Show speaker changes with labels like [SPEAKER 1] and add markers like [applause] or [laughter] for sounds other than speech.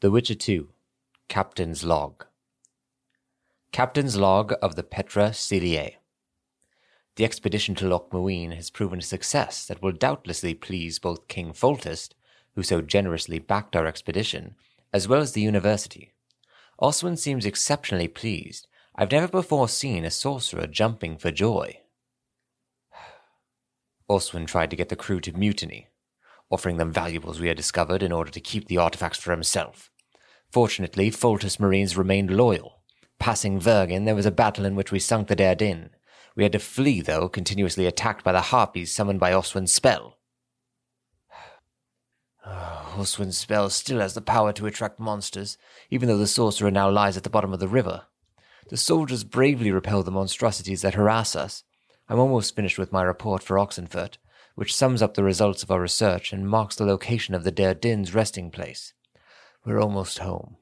[SPEAKER 1] The Witcher 2 Captain's Log Captain's Log of the Petra Celiae The expedition to Loc Muinne has proven a success that will doubtlessly please both King Foltest, who so generously backed our expedition, as well as the university. Oswin seems exceptionally pleased. I've never before seen a sorcerer jumping for joy. [sighs] Oswin tried to get the crew to mutiny, offering them valuables we had discovered in order to keep the artifacts for himself. Fortunately, Foltest Marines remained loyal. Passing Vergen, there was a battle in which we sunk the Derdin. We had to flee, though, continuously attacked by the harpies summoned by Oswin's spell. [sighs] Oswin's spell still has the power to attract monsters, even though the sorcerer now lies at the bottom of the river. The soldiers bravely repel the monstrosities that harass us. I'm almost finished with my report for Oxenfurt, which sums up the results of our research and marks the location of the Derdin's resting place. We're almost home.